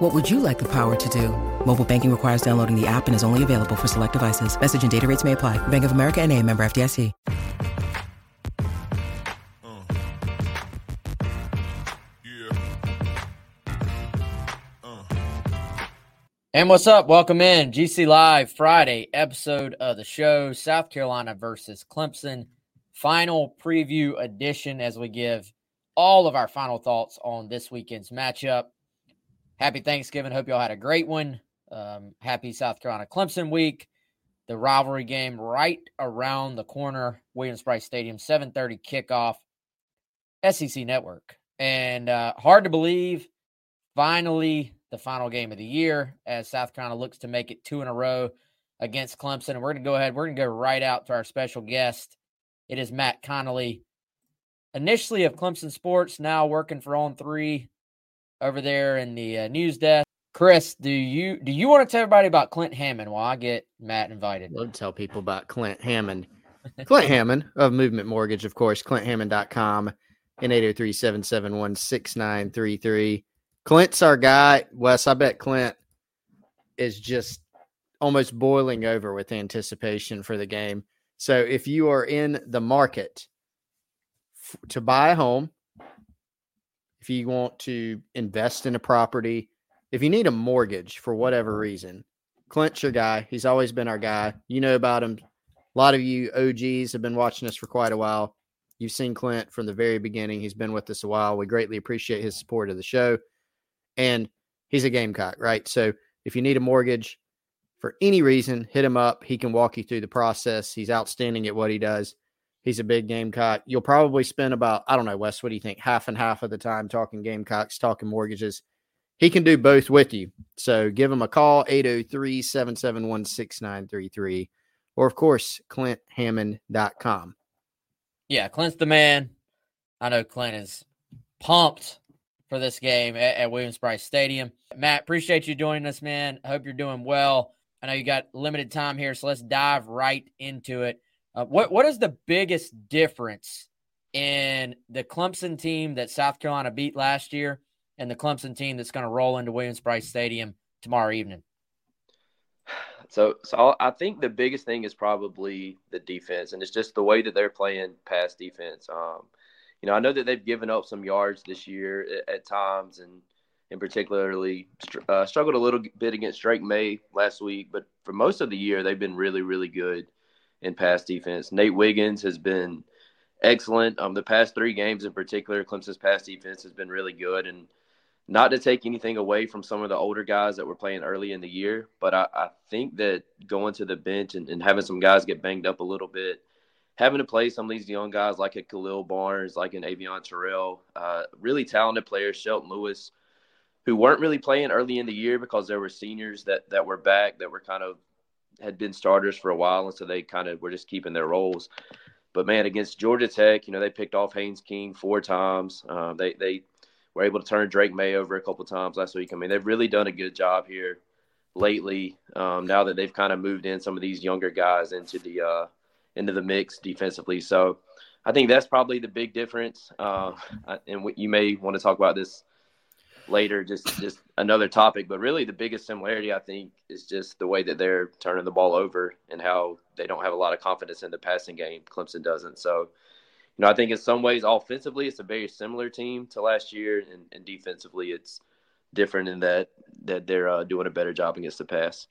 What would you like the power to do? Mobile banking requires downloading the app and is only available for select devices. Message and data rates may apply. Bank of America and a member FDIC. Uh. And what's up? Welcome in GC Live Friday episode of the show, South Carolina versus Clemson, final preview edition as we give all of our final thoughts on this weekend's matchup. Happy Thanksgiving. Hope y'all had a great one. Um, happy South Carolina Clemson week. The rivalry game right around the corner, Williams-Brice Stadium, 7:30 kickoff, SEC Network. And uh, hard to believe, finally the final game of the year as South Carolina looks to make it two in a row against Clemson. And we're going to go ahead, we're going to go right out to our special guest. It is Matt Connolly, initially of Clemson Sports, now working for On Three over there in the uh, news desk. Chris, do you do you want to tell everybody about Clint Hammond while I get Matt invited? To tell people about Clint Hammond. Clint Hammond of Movement Mortgage, of course, clinthammond.com and 803 771 6933. Clint's our guy. Wes, I bet Clint is just almost boiling over with anticipation for the game. So if you are in the market f- to buy a home, if you want to invest in a property, if you need a mortgage for whatever mm-hmm. reason, Clint's your guy. He's always been our guy. You know about him. A lot of you OGs have been watching us for quite a while. You've seen Clint from the very beginning. He's been with us a while. We greatly appreciate his support of the show and he's a Gamecock, right? So if you need a mortgage for any reason, hit him up. He can walk you through the process. He's outstanding at what he does. He's a big Gamecock. You'll probably spend about, I don't know, Wes, what do you think? Half and half of the time talking Gamecocks, talking mortgages. He can do both with you. So give him a call, 803 771 6933. Or, of course, ClintHammond.com. Yeah, Clint's the man. I know Clint is pumped for this game at, at Williams-Brice Stadium. Matt, appreciate you joining us, man. Hope you're doing well. I know you got limited time here, so let's dive right into it. Uh, what what is the biggest difference in the Clemson team that South Carolina beat last year and the Clemson team that's going to roll into Williams-Brice Stadium tomorrow evening? So, so I think the biggest thing is probably the defense, and it's just the way that they're playing pass defense. Um, you know, I know that they've given up some yards this year at, at times, and in particularly uh, struggled a little bit against Drake Maye last week. But for most of the year, they've been really, really good in pass defense. Nate Wiggins has been excellent. Um, the past three games in particular, Clemson's pass defense has been really good. And not to take anything away from some of the older guys that were playing early in the year, but I, I think that going to the bench and, and having some guys get banged up a little bit having to play some of these young guys like a Khalil Barnes, like an Avieon Terrell, uh, really talented players, Shelton Lewis, who weren't really playing early in the year because there were seniors that that were back that were kind of had been starters for a while, and so they kind of were just keeping their roles. But man, against Georgia Tech, you know they picked off Haynes King four times. Um, they they were able to turn Drake Maye over a couple times last week. I mean, they've really done a good job here lately. Um, now that they've kind of moved in some of these younger guys into the uh, into the mix defensively. So I think that's probably the big difference. Uh, and what you may want to talk about this later, just just another topic. But really, the biggest similarity I think is just the way that they're turning the ball over and how they don't have a lot of confidence in the passing game. Clemson doesn't. So. You know, I think in some ways, offensively, it's a very similar team to last year, and, and defensively, it's different in that that they're uh, doing a better job against the pass.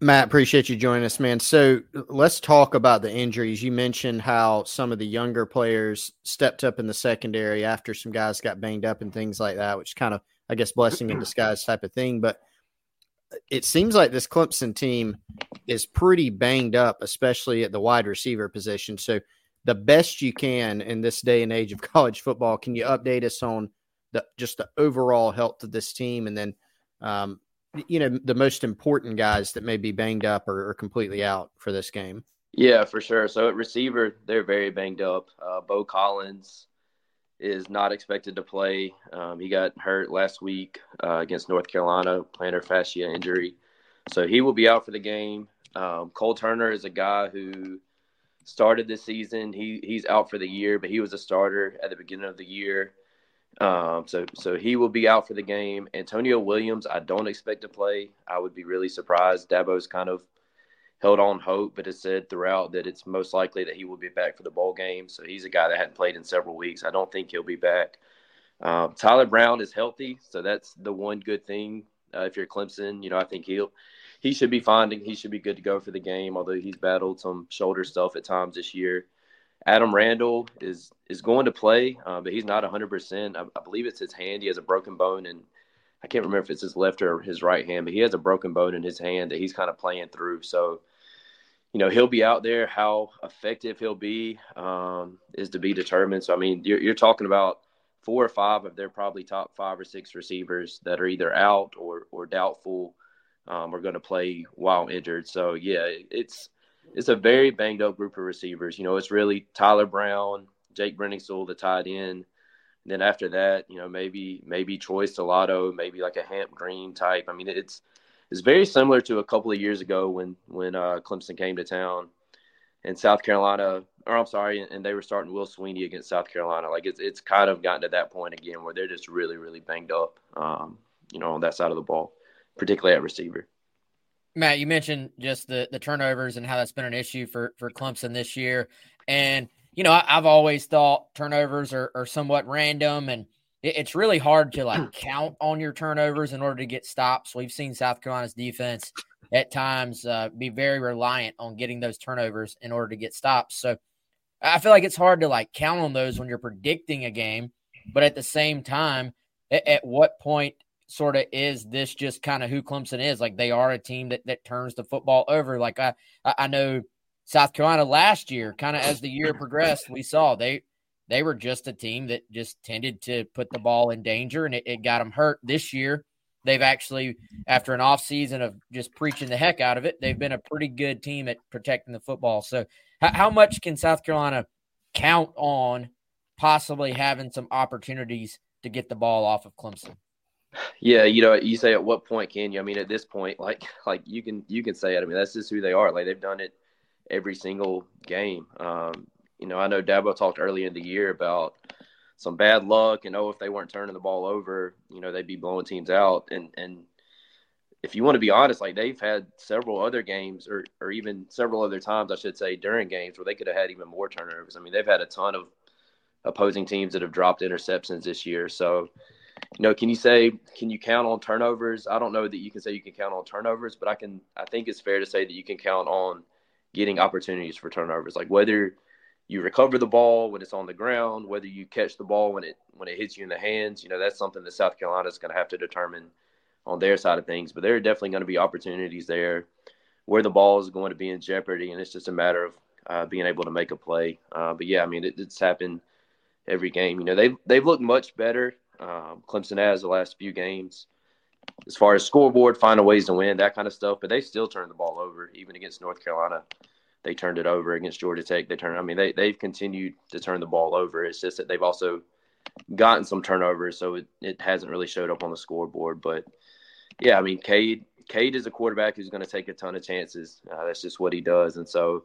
Matt, appreciate you joining us, man. So let's talk about the injuries. You mentioned how some of the younger players stepped up in the secondary after some guys got banged up and things like that, which kind of, I guess, blessing in disguise type of thing. But it seems like this Clemson team is pretty banged up, especially at the wide receiver position. So, the best you can in this day and age of college football, can you update us on the just the overall health of this team, and then um, you know the most important guys that may be banged up or, or completely out for this game? Yeah, for sure. So at receiver, they're very banged up. Uh, Beaux Collins is not expected to play. Um, he got hurt last week uh, against North Carolina, plantar fascia injury. So he will be out for the game. Um, Cole Turner is a guy who started this season. He he's out for the year, but he was a starter at the beginning of the year. Um, so so he will be out for the game. Antonio Williams, I don't expect to play. I would be really surprised. Dabo's kind of held on hope, but has said throughout that it's most likely that he will be back for the bowl game. So he's a guy that hadn't played in several weeks. I don't think he'll be back. Um, Tyler Brown is healthy, so that's the one good thing. Uh, if you're Clemson, you know I think he'll he should be finding he should be good to go for the game. Although he's battled some shoulder stuff at times this year. Adam Randall is is going to play, uh, but he's not 100. percent I, I believe it's his hand. He has a broken bone, and I can't remember if it's his left or his right hand, but he has a broken bone in his hand that he's kind of playing through. So, you know, he'll be out there. How effective he'll be um, is to be determined. So, I mean, you're, you're talking about four or five of their probably top five or six receivers that are either out or or doubtful um, are going to play while injured. So, yeah, it's it's a very banged up group of receivers. You know, it's really Tyler Brown, Jake Briningstool, the tight end. And then after that, you know, maybe maybe Troy Stellato, maybe like a Hamp Green type. I mean, it's it's very similar to a couple of years ago when when uh, Clemson came to town in South Carolina, or I'm sorry, and they were starting Will Swinney against South Carolina. Like it's it's kind of gotten to that point again where they're just really really banged up, um, you know, on that side of the ball, particularly at receiver. Matt, you mentioned just the the turnovers and how that's been an issue for for Clemson this year, and you know I, have always thought turnovers are, are somewhat random, and it, it's really hard to like count on your turnovers in order to get stops. We've seen South Carolina's defense at times uh, be very reliant on getting those turnovers in order to get stops. So I feel like it's hard to like count on those when you're predicting a game, but at the same time, at, at what point sort of is this just kind of who Clemson is? Like they are a team that that turns the football over. Like I I know South Carolina last year, kind of as the year progressed, we saw they they were just a team that just tended to put the ball in danger and it, it got them hurt. This year, they've actually after an off season of just preaching the heck out of it, they've been a pretty good team at protecting the football. So how, how much can South Carolina count on possibly having some opportunities to get the ball off of Clemson? Yeah, you know, you say at what point can you? I mean, at this point, like like you can you can say it. I mean, that's just who they are. Like they've done it every single game. Um, you know, I know Dabo talked early in the year about some bad luck and oh, if they weren't turning the ball over, you know, they'd be blowing teams out. And and if you want to be honest, like they've had several other games or or even several other times, I should say, during games where they could have had even more turnovers. I mean, they've had a ton of opposing teams that have dropped interceptions this year. So you know, can you say can you count on turnovers? I don't know that you can say you can count on turnovers, but I can. I think it's fair to say that you can count on getting opportunities for turnovers, like whether you recover the ball when it's on the ground, whether you catch the ball when it when it hits you in the hands. You know, that's something that South Carolina is going to have to determine on their side of things. But there are definitely going to be opportunities there where the ball is going to be in jeopardy, and it's just a matter of uh, being able to make a play. Uh, but yeah, I mean, it, it's happened every game. You know, they've they've looked much better um, Clemson has the last few games. As far as scoreboard, finding ways to win, that kind of stuff, but they still turn the ball over, even against North Carolina. They turned it over against Georgia Tech. They turned. I mean, they they've continued to turn the ball over. It's just that they've also gotten some turnovers, so it, it hasn't really showed up on the scoreboard. But yeah, I mean, Cade Cade is a quarterback who's going to take a ton of chances. Uh, that's just what he does, and so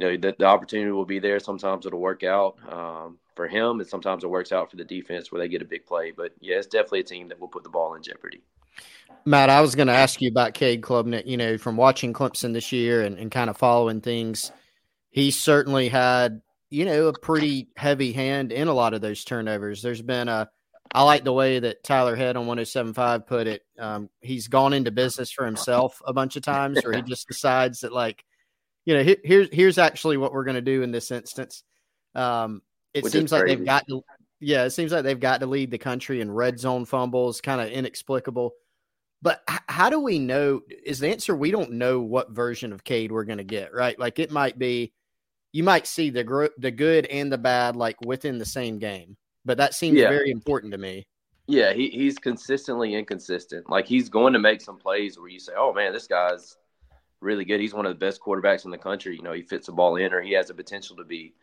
you know the, the opportunity will be there. Sometimes it'll work out. Um, for him, and sometimes it works out for the defense where they get a big play. But yeah, it's definitely a team that will put the ball in jeopardy. Matt, I was going to ask you about Cade Klubnik. You know, from watching Clemson this year and, and kind of following things, he certainly had, you know, a pretty heavy hand in a lot of those turnovers. There's been a, I like the way that Tyler Head on 1075 put it. Um, he's gone into business for himself a bunch of times where he just decides that, like, you know, here's here's actually what we're going to do in this instance. Um, it Which seems like they've got to yeah it seems like they've got to lead the country in red zone fumbles kind of inexplicable. But h- how do we know is the answer we don't know what version of cade we're going to get right? Like it might be you might see the gr- the good and the bad like within the same game but that seems yeah. very important to me. Yeah he, he's consistently inconsistent. Like he's going to make some plays where you say oh man this guy's really good. He's one of the best quarterbacks in the country. You know, he fits the ball in, or he has the potential to be.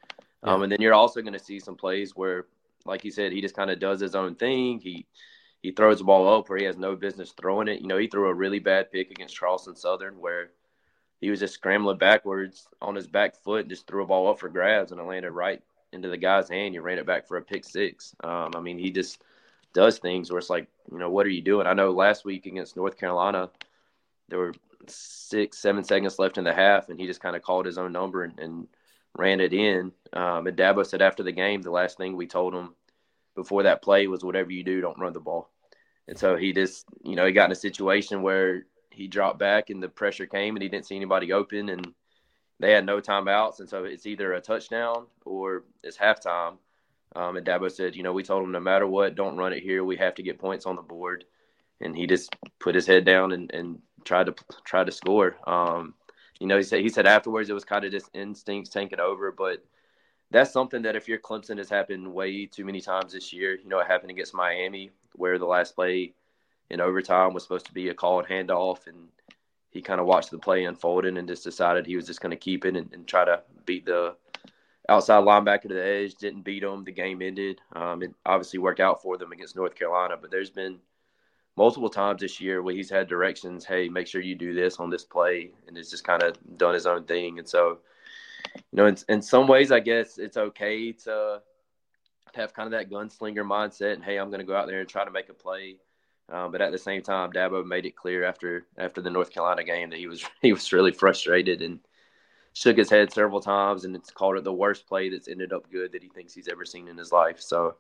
Yeah. Um, and then you're also going to see some plays where, like you said, he just kind of does his own thing. He he throws the ball up where he has no business throwing it. You know, he threw a really bad pick against Charleston Southern where he was just scrambling backwards on his back foot and just threw a ball up for grabs and it landed right into the guy's hand. You ran it back for a pick six. Um, I mean, he just does things where it's like, you know, what are you doing? I know last week against North Carolina, there were six, seven seconds left in the half, and he just kind of called his own number and, and ran it in. Um, and Dabo said after the game, the last thing we told him before that play was, whatever you do, don't run the ball. And so he just, you know, he got in a situation where he dropped back and the pressure came and he didn't see anybody open and they had no timeouts. And so it's either a touchdown or it's halftime. Um, and Dabo said, you know, we told him no matter what, don't run it here. We have to get points on the board. And he just put his head down and, and tried to try to score. Um, you know, he said he said afterwards it was kind of just instincts taking over, but that's something that if you're Clemson has happened way too many times this year. You know, it happened against Miami where the last play in overtime was supposed to be a called handoff, and he kind of watched the play unfolding and just decided he was just going to keep it and, and, try to beat the outside linebacker to the edge. Didn't beat him. The game ended. Um, it obviously worked out for them against North Carolina, but there's been multiple times this year where he's had directions. Hey, make sure you do this on this play, and it's just kind of done his own thing. And so, you know, in, in some ways, I guess it's okay to have kind of that gunslinger mindset and hey, I'm going to go out there and try to make a play. Um, but at the same time, Dabo made it clear after after the North Carolina game that he was he was really frustrated and shook his head several times and it's called it the worst play that's ended up good that he thinks he's ever seen in his life. So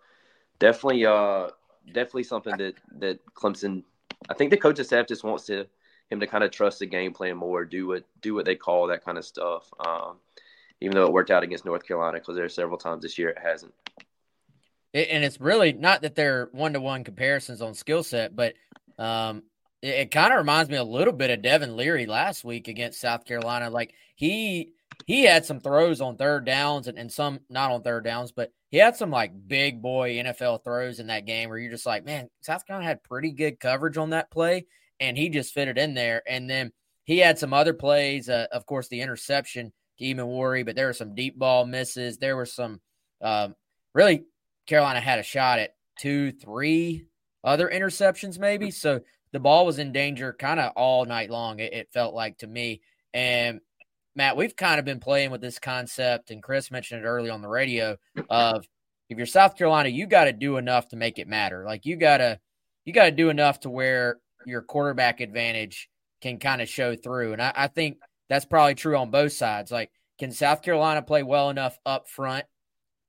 definitely uh definitely something that that Clemson I think the coaching staff just wants to him to kind of trust the game plan more, do what do what they call that kind of stuff. Um, even though it worked out against North Carolina because there are several times this year it hasn't and it's really not that they're one to one comparisons on skill set, but um, it, it kind of reminds me a little bit of Devin Leary last week against South Carolina. Like he he had some throws on third downs and, and some not on third downs, but he had some like big boy NFL throws in that game where you're just like, man, South Carolina had pretty good coverage on that play, and he just fitted in there. And then he had some other plays, uh, of course, the interception to worry, but there were some deep ball misses. There were some um, really Carolina had a shot at two, three other interceptions, maybe. So the ball was in danger kind of all night long, it, it, felt like to me. And Matt, we've kind of been playing with this concept, and Chris mentioned it early on the radio of if you're South Carolina, you got to do enough to make it matter. Like you gotta you gotta do enough to where your quarterback advantage can kind of show through. And I, I think that's probably true on both sides. Like, can South Carolina play well enough up front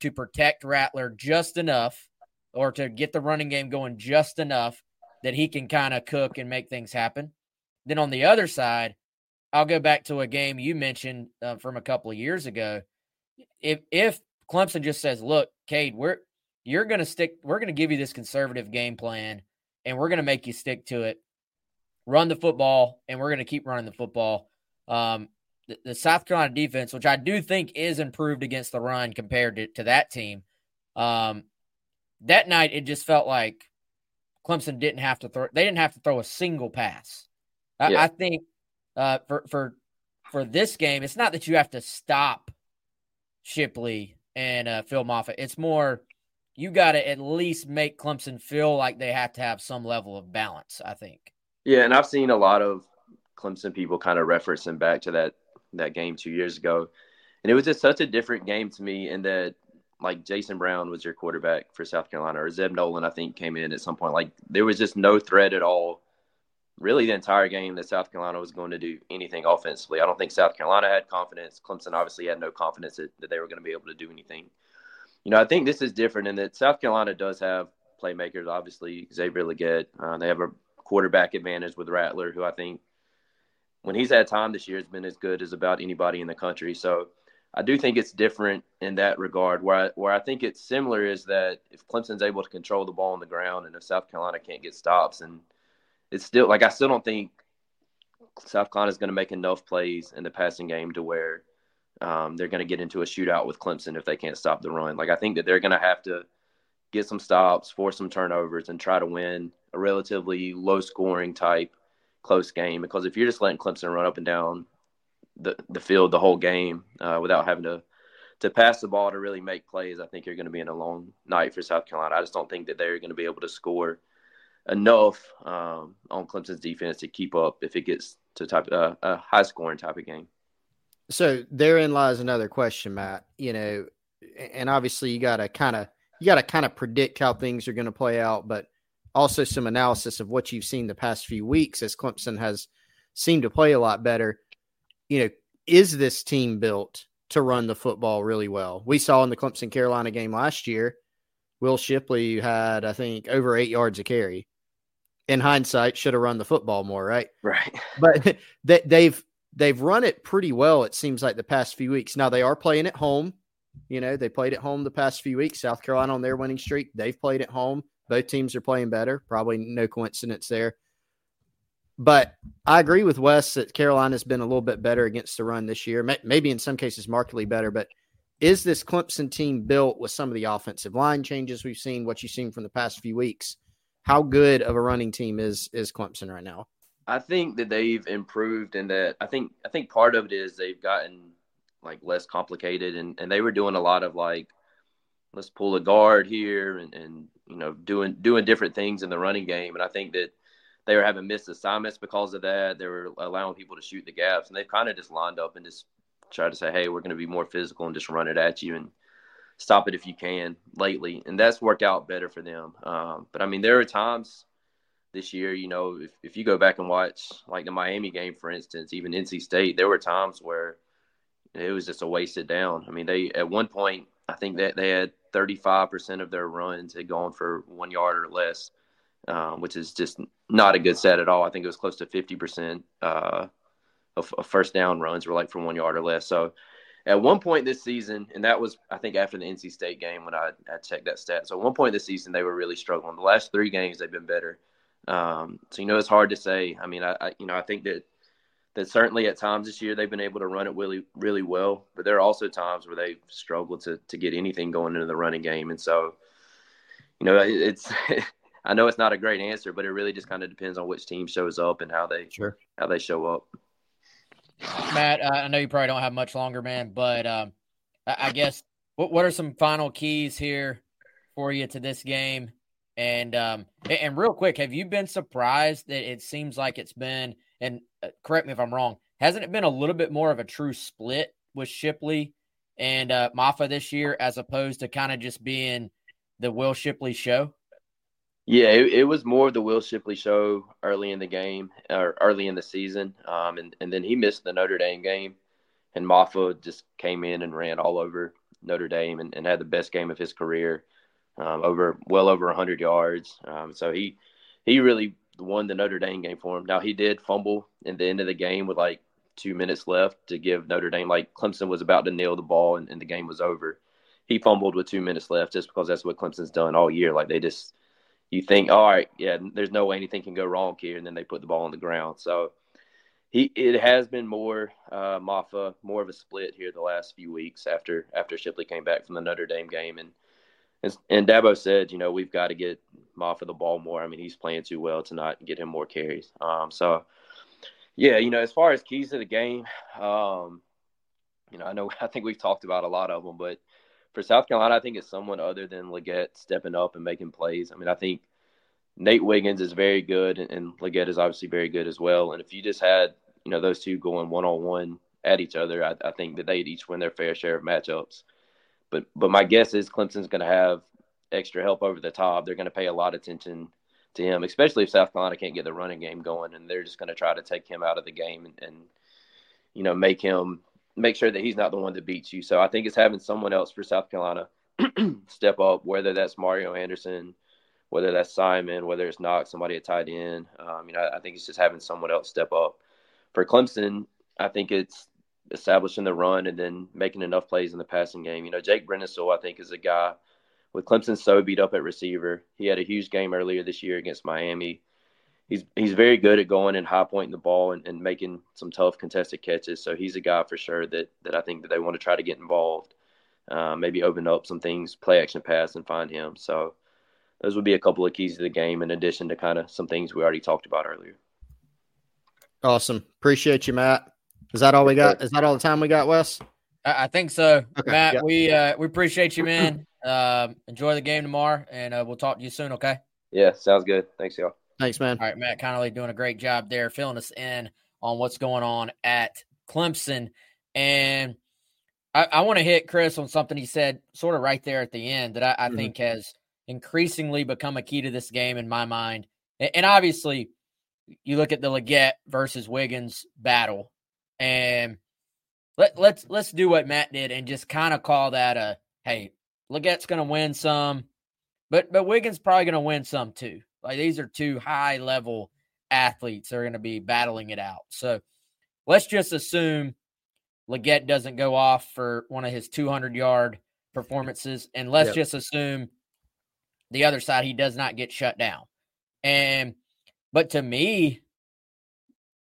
to protect Rattler just enough or to get the running game going just enough that he can kind of cook and make things happen. Then on the other side, I'll go back to a game you mentioned uh, from a couple of years ago. If if Clemson just says, "Look, Cade, we're you're going to stick we're going to give you this conservative game plan and we're going to make you stick to it. Run the football and we're going to keep running the football." Um, the, the, South Carolina defense, which I do think is improved against the run compared to, to that team, um, that night it just felt like Clemson didn't have to throw. They didn't have to throw a single pass. I, yeah. I think uh, for for for this game, it's not that you have to stop Shipley and uh, Phil Mafah. It's more you got to at least make Clemson feel like they have to have some level of balance. I think. Yeah, and I've seen a lot of Clemson people kind of referencing back to that that game two years ago, and it was just such a different game to me in that like Jason Brown was your quarterback for South Carolina, or Zeb Noland I think came in at some point. Like there was just no threat at all, really the entire game that South Carolina was going to do anything offensively. I don't think South Carolina had confidence. Clemson obviously had no confidence that, that they were going to be able to do anything. You know, I think this is different in that South Carolina does have playmakers. Obviously, Xavier Legette. Uh, they have a quarterback advantage with Rattler, who I think when he's had time this year has been as good as about anybody in the country. So I do think it's different in that regard. Where I, where I think it's similar is that if Clemson's able to control the ball on the ground, and if South Carolina can't get stops, and it's still like I still don't think South Carolina is going to make enough plays in the passing game to where um, they're going to get into a shootout with Clemson if they can't stop the run. Like I think that they're going to have to get some stops, force some turnovers, and try to win a relatively low scoring type close game because if you're just letting Clemson run up and down the the field the whole game uh, without having to to pass the ball to really make plays, I think you're going to be in a long night for South Carolina. I just don't think that they're going to be able to score enough um, on Clemson's defense to keep up if it gets to type uh, a high scoring type of game. So therein lies another question, Matt. You know, and obviously you got to kind of you got to kind of predict how things are going to play out, but also some analysis of what you've seen the past few weeks as Clemson has seemed to play a lot better. You know, is this team built to run the football really well? We saw in the Clemson Carolina game last year, Will Shipley had, I think, over eight yards of carry. In hindsight, should have run the football more, right? Right. But they, they've they've run it pretty well. It seems like the past few weeks. Now they are playing at home. You know, they played at home the past few weeks. South Carolina on their winning streak. They've played at home. Both teams are playing better. Probably no coincidence there. But I agree with Wes that Carolina's been a little bit better against the run this year. Maybe in some cases markedly better. But is this Clemson team built with some of the offensive line changes we've seen, what you've seen from the past few weeks? How good of a running team is is Clemson right now? I think that they've improved and that. I think I think part of it is they've gotten like less complicated and, and they were doing a lot of like let's pull a guard here and, and you know doing doing different things in the running game and I think that they were having missed assignments because of that. They were allowing people to shoot the gaps and they've kind of just lined up and just tried to say, Hey, we're gonna be more physical and just run it at you and stop it if you can lately. And that's worked out better for them. Um, but I mean there are times this year, you know, if, if you go back and watch like the Miami game, for instance, even NC State, there were times where it was just a wasted down. I mean, they at one point I think that they had 35% of their runs had gone for one yard or less, um, which is just not a good set at all. I think it was close to 50% uh, of, of, first down runs were like for one yard or less. So at one point this season, and that was I think after the NC State game when I, I checked that stat. So at one point this season they were really struggling. The last three games they've been better. Um, so you know it's hard to say. I mean, I, I you know I think that that certainly at times this year they've been able to run it really really well, but there are also times where they've struggled to to get anything going into the running game, and so you know it's. I know it's not a great answer, but it really just kind of depends on which team shows up and how they sure. how they show up. Matt, I know you probably don't have much longer, man, but um, I guess what what are some final keys here for you to this game? And um, and real quick, have you been surprised that it seems like it's been and uh, correct me if I'm wrong, hasn't it been a little bit more of a true split with Shipley and uh, Mafah this year as opposed to kind of just being the Will Shipley show? Yeah, it, it, was more of the Will Shipley show early in the game or early in the season, um, and and then he missed the Notre Dame game, and Mafah just came in and ran all over Notre Dame and, and had the best game of his career um, over well over 100 yards. Um, so he he really won the Notre Dame game for him. Now he did fumble in the end of the game with like two minutes left to give Notre Dame like Clemson was about to nail the ball and, and the game was over. He fumbled with two minutes left just because that's what Clemson's done all year. Like they just you think, all right, yeah, there's no way anything can go wrong here, and then they put the ball on the ground. So he it has been more uh, Mafah, more of a split here the last few weeks after after Shipley came back from the Notre Dame game and and, and Dabo said, you know, we've got to get Mafah the ball more. I mean, he's playing too well to not get him more carries. Um, so, yeah, you know, as far as keys to the game, um, you know, I know I think we've talked about a lot of them, but for South Carolina, I think it's someone other than Legette stepping up and making plays. I mean, I think Nate Wiggins is very good, and, and Legette is obviously very good as well. And if you just had, you know, those two going one on one at each other, I, I think that they'd each win their fair share of matchups. But but my guess is Clemson's going to have extra help over the top. They're going to pay a lot of attention to him, especially if South Carolina can't get the running game going, and they're just going to try to take him out of the game and, and you know make him make sure that he's not the one that beats you. So I think it's having someone else for South Carolina step up, whether that's Mario Anderson, whether that's Simon, whether it's Knox, somebody at tight end. Um, you know, I think it's just having someone else step up. For Clemson, I think it's establishing the run and then making enough plays in the passing game. You know, Jake Briningstool, I think, is a guy with Clemson so beat up at receiver. He had a huge game earlier this year against Miami. He's he's very good at going and high pointing the ball and, and making some tough contested catches. So he's a guy for sure that that I think that they want to try to get involved. Uh, maybe open up some things, play action pass, and find him. So those would be a couple of keys to the game in addition to kind of some things we already talked about earlier. Awesome. Appreciate you, Matt. Is that all we got? Is that all the time we got, Wes? I, I think so, okay, Matt. Yep. We uh, we appreciate you, man. Uh, enjoy the game tomorrow, and uh, we'll talk to you soon. Okay. Yeah, sounds good. Thanks, y'all. Thanks, man. All right, Matt Connolly doing a great job there, filling us in on what's going on at Clemson, and I, I want to hit Chris on something he said, sort of right there at the end, that I, I mm-hmm. think has increasingly become a key to this game in my mind. And, and obviously, you look at the Legette versus Wiggins battle, and let let's let's do what Matt did and just kind of call that a hey, Legette's going to win some, but but Wiggins probably going to win some too. Like these are two high level athletes that are going to be battling it out. So let's just assume Legette doesn't go off for one of his 200 yard performances, and let's yep. just assume the other side he does not get shut down. And but to me,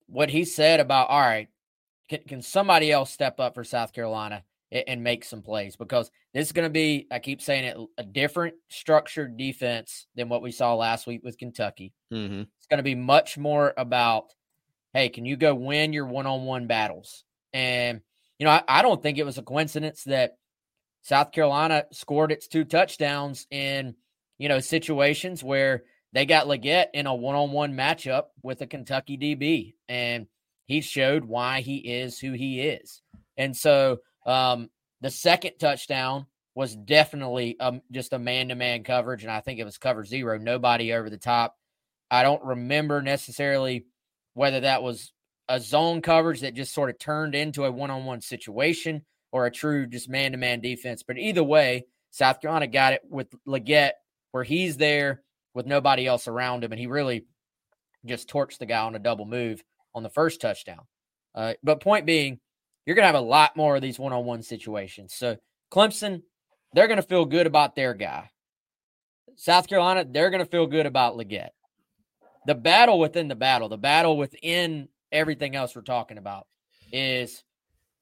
what he said about all right, can, can somebody else step up for South Carolina and, make some plays? Because this is going to be, I keep saying it, a different structured defense than what we saw last week with Kentucky. Mm-hmm. It's going to be much more about, hey, can you go win your one on one battles? And, you know, I, I don't think it was a coincidence that South Carolina scored its two touchdowns in, you know, situations where they got Legette in a one on one matchup with a Kentucky DB. And he showed why he is who he is. And so um, the second touchdown was definitely um, just a man to man coverage. And I think it was cover zero, nobody over the top. I don't remember necessarily whether that was a zone coverage that just sort of turned into a one on one situation or a true just man to man defense. But either way, South Carolina got it with Legette, where he's there with nobody else around him. And he really just torched the guy on a double move on the first touchdown. Uh, but point being, you're going to have a lot more of these one on one situations. So Clemson, they're going to feel good about their guy. South Carolina, they're going to feel good about Legette. The battle within the battle, the battle within everything else we're talking about is,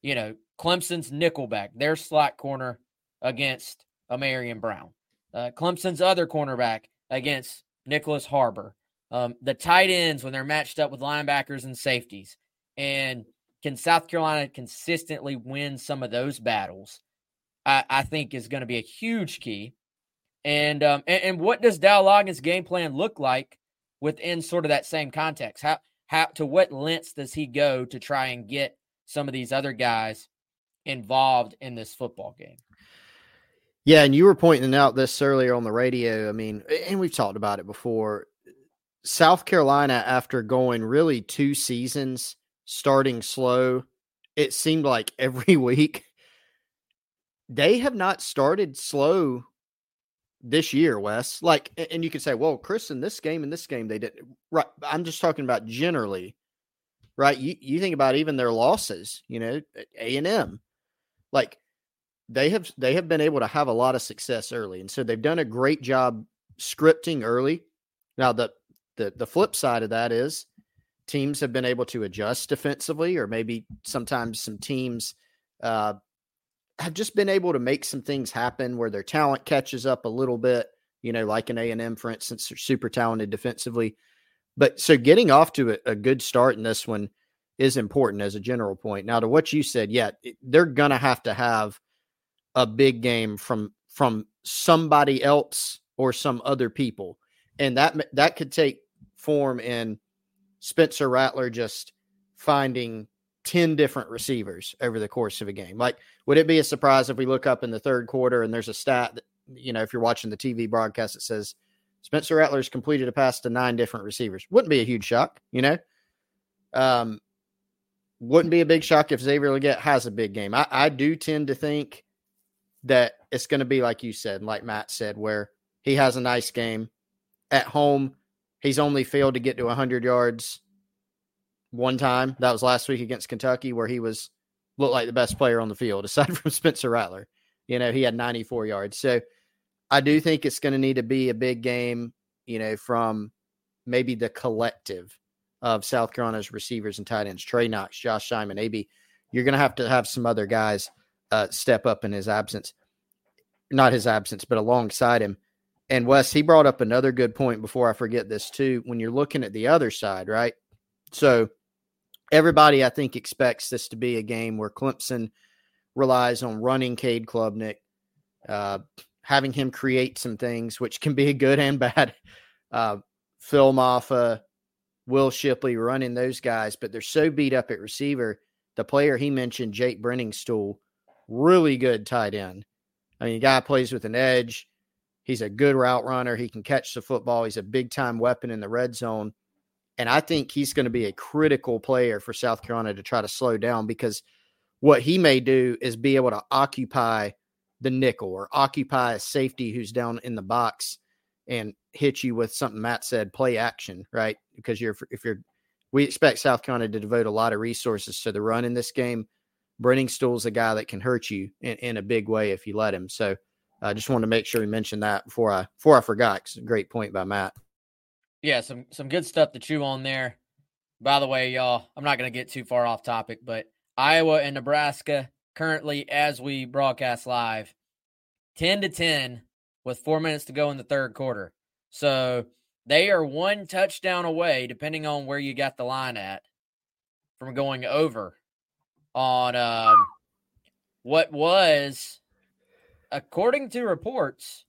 you know, Clemson's nickelback, their slot corner against Ahmarean Brown. Uh, Clemson's other cornerback against Nicholas Harbor um, the tight ends when they're matched up with linebackers and safeties. And can South Carolina consistently win some of those battles? I, I think is going to be a huge key. And, um, and, and what does Dow Loggains' game plan look like within sort of that same context? How how to what lengths does he go to try and get some of these other guys involved in this football game? Yeah, and you were pointing out this earlier on the radio. I mean, and we've talked about it before. South Carolina, after going really two seasons starting slow, it seemed like every week they have not started slow this year, Wes. Like, and you could say, well, Chris, in this game, in this game, they did right. I'm just talking about generally, right? You you think about even their losses, you know, A and M, like they have they have been able to have a lot of success early, and so they've done a great job scripting early. Now the the the flip side of that is teams have been able to adjust defensively, or maybe sometimes some teams uh, have just been able to make some things happen where their talent catches up a little bit. You know, like an A and M, for instance, they're super talented defensively. But so getting off to a, a, good start in this one is important as a general point. Now, to what you said, yeah, they're gonna have to have a big game from from somebody else or some other people, and that that could take form in Spencer Rattler just finding 10 different receivers over the course of a game. Like, would it be a surprise if we look up in the third quarter and there's a stat that, you know, if you're watching the TV broadcast, it says Spencer Rattler's completed a pass to nine different receivers? Wouldn't be a huge shock, you know? Um, wouldn't be a big shock if Xavier Legette has a big game. I, I do tend to think that it's going to be like you said, like Matt said, where he has a nice game at home. He's only failed to get to 100 yards one time. That was last week against Kentucky, where he was looked like the best player on the field, aside from Spencer Rattler. You know, he had 94 yards. So I do think it's going to need to be a big game, you know, from maybe the collective of South Carolina's receivers and tight ends, Trey Knox, Josh Simon, AB. You're going to have to have some other guys uh, step up in his absence. Not his absence, but alongside him. And Wes, he brought up another good point before I forget this too. When you're looking at the other side, right? So everybody, I think, expects this to be a game where Clemson relies on running Cade Klubnik, uh, having him create some things, which can be good and bad. Uh, Phil Mafah, Will Shipley running those guys, but they're so beat up at receiver. The player he mentioned, Jake Briningstool, really good tight end. I mean, guy plays with an edge. He's a good route runner. He can catch the football. He's a big time weapon in the red zone. And I think he's going to be a critical player for South Carolina to try to slow down because what he may do is be able to occupy the nickel or occupy a safety who's down in the box and hit you with something Matt said, play action, right? Because you're if you're we expect South Carolina to devote a lot of resources to the run in this game. Briningstool's a guy that can hurt you in, in a big way if you let him. So I just wanted to make sure we mentioned that before I before I forgot. great point by Matt. Yeah, some some good stuff to chew on there. By the way, y'all, I'm not going to get too far off topic, but Iowa and Nebraska currently, as we broadcast live, 10 to 10 with four minutes to go in the third quarter. So they are one touchdown away, depending on where you got the line at, from going over on um, what was, according to reports,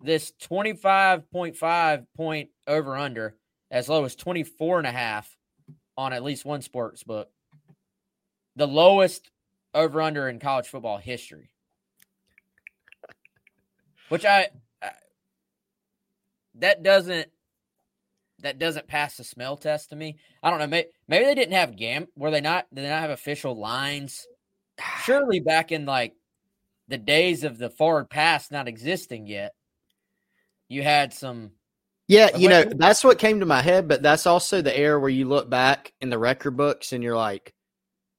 this 25.5 point over under as low as 24 and a half on at least one sports book. The lowest over under in college football history. Which I, I that doesn't that doesn't pass the smell test to me. I don't know. Maybe, maybe they didn't have gam. Were they not? Did they not have official lines? Surely back in like the days of the forward pass not existing yet, you had some. Yeah, you know that's what came to my head, but that's also the era where you look back in the record books and you're like,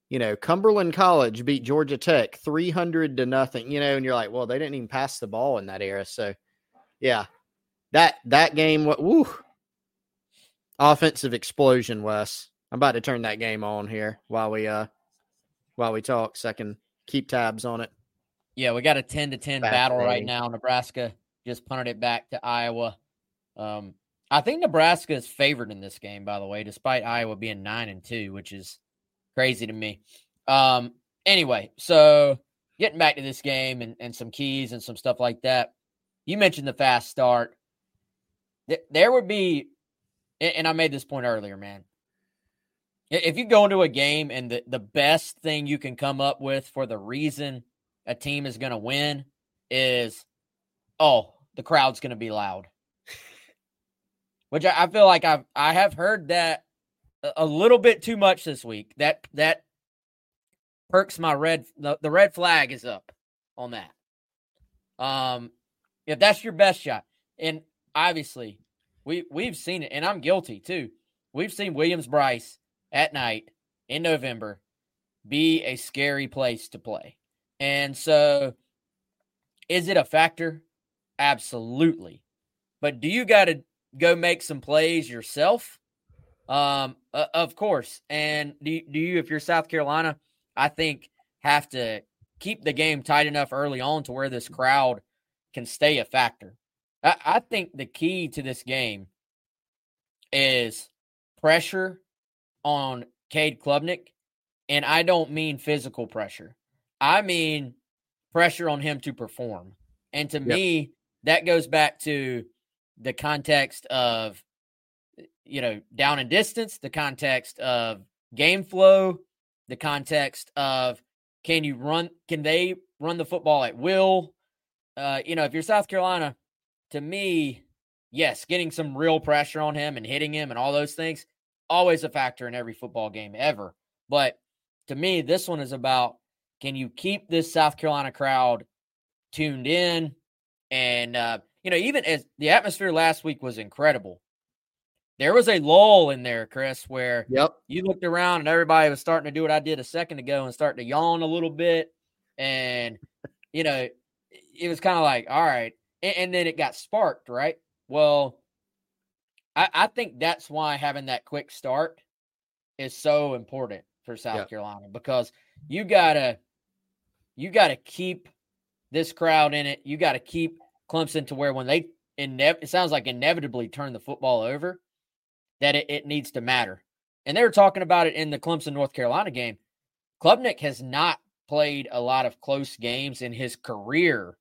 you know, Cumberland College beat Georgia Tech 300 to nothing, you know, and you're like, well, they didn't even pass the ball in that era. So, yeah, that that game, what, woo, offensive explosion, Wes. I'm about to turn that game on here while we uh while we talk, so I can keep tabs on it. Yeah, we got a 10 to 10 battle right now. Nebraska just punted it back to Iowa. Um, I think Nebraska is favored in this game, by the way, despite Iowa being nine and two, which is crazy to me. Um, anyway, so getting back to this game and, and some keys and some stuff like that. You mentioned the fast start. There would be and I made this point earlier, man. If you go into a game and the, the best thing you can come up with for the reason a team is going to win is, oh, the crowd's going to be loud. Which I, I feel like I've I have heard that a little bit too much this week. That that perks my red the, the red flag is up on that. Um if that's your best shot. And obviously we we've seen it, and I'm guilty too. We've seen Williams Brice at night in November be a scary place to play. And so is it a factor? Absolutely. But do you got to go make some plays yourself? Um, uh, of course. And do you, do you, if you're South Carolina, I think have to keep the game tight enough early on to where this crowd can stay a factor. I, I think the key to this game is pressure on Cade Klubnik. And I don't mean physical pressure. I mean pressure on him to perform. And to yep. me, that goes back to the context of, you know, down and distance, the context of game flow, the context of can you run, can they run the football at will? Uh, you know, if you're South Carolina, to me, yes, getting some real pressure on him and hitting him and all those things, always a factor in every football game ever. But to me, this one is about can you keep this South Carolina crowd tuned in? And, uh, you know, even as the atmosphere last week was incredible, there was a lull in there, Chris, where yep. you looked around and everybody was starting to do what I did a second ago and start to yawn a little bit. And, you know, it was kind of like, all right, and, and then it got sparked, right? Well, I, I, think that's why having that quick start is so important for South yeah. Carolina because you gotta you gotta keep this crowd in it. You gotta keep Clemson to where when they it sounds like inevitably turn the football over, that it, it needs to matter. And they were talking about it in the Clemson North Carolina game. Klubnik has not played a lot of close games in his career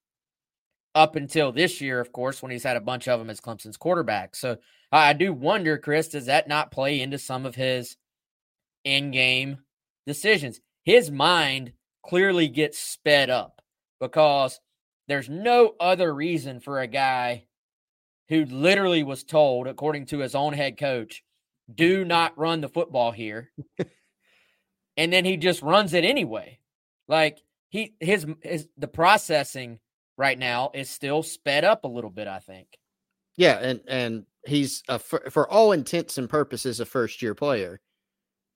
up until this year, of course, when he's had a bunch of them as Clemson's quarterback. So I do wonder, Chris, does that not play into some of his in game decisions? His mind clearly gets sped up because there's no other reason for a guy who literally was told, according to his own head coach, do not run the football here. and then he just runs it anyway. Like he his his the processing right now is still sped up a little bit, I think. Yeah, and and he's a, for, for all intents and purposes a first year player.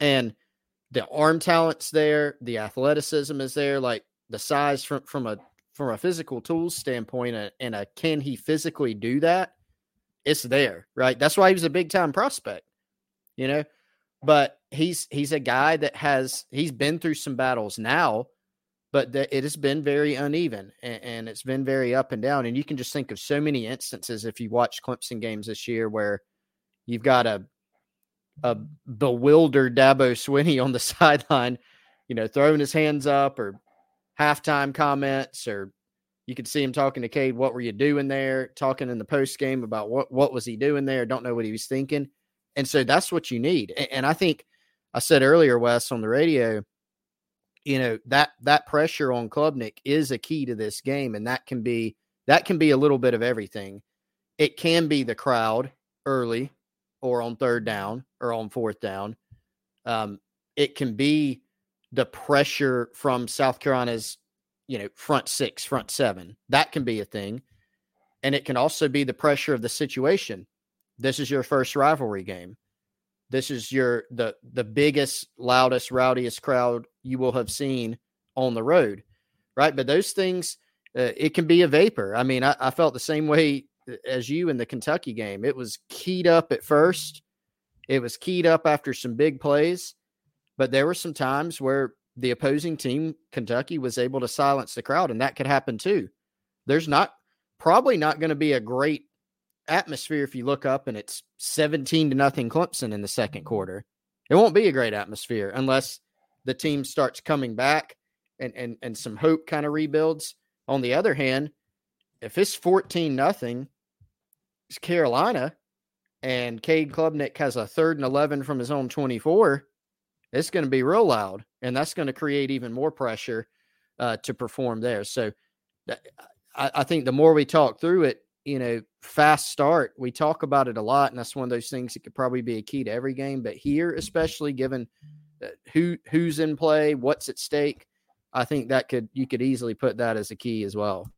And the arm talent's there, the athleticism is there, like the size from from a from a physical tools standpoint and, and a can he physically do that? It's there, right? That's why he was a big time prospect. You know, but he's he's a guy that has he's been through some battles now but the, it has been very uneven and, and, it's been very up and down. And you can just think of so many instances if you watch Clemson games this year where you've got a a bewildered Dabo Swinney on the sideline, you know, throwing his hands up or halftime comments, or you could see him talking to Cade, what were you doing there? Talking in the post game about what what was he doing there? Don't know what he was thinking. And so that's what you need. And, and I think I said earlier, Wes, on the radio, you know that that pressure on Klubnik is a key to this game, and that can be that can be a little bit of everything. It can be the crowd early, or on third down, or on fourth down. Um, it can be the pressure from South Carolina's, you know, front six, front seven. That can be a thing, and it can also be the pressure of the situation. This is your first rivalry game. This is your the the biggest, loudest, rowdiest crowd you will have seen on the road, right? But those things, uh, it can be a vapor. I mean, I, I felt the same way as you in the Kentucky game. It was keyed up at first. It was keyed up after some big plays, but there were some times where the opposing team, Kentucky, was able to silence the crowd, and that could happen too. There's not probably not going to be a great atmosphere if you look up and it's 17 to nothing Clemson in the second quarter. It won't be a great atmosphere unless the team starts coming back and and and some hope kind of rebuilds. On the other hand, if it's 14 nothing, Carolina and Cade Klubnik has a third and 11 from his own 24, it's going to be real loud and that's going to create even more pressure uh, to perform there. So I, I think the more we talk through it, you know, fast start. We talk about it a lot, and that's one of those things that could probably be a key to every game. But here, especially given who who's in play, what's at stake, I think that could you could easily put that as a key as well.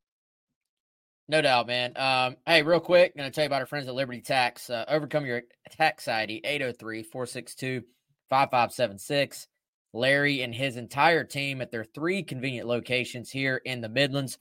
No doubt, man. Um, hey, real quick, going to tell you about our friends at Liberty Tax. Uh, overcome your tax anxiety, 803 462 5576. Larry and his entire team at their three convenient locations here in the Midlands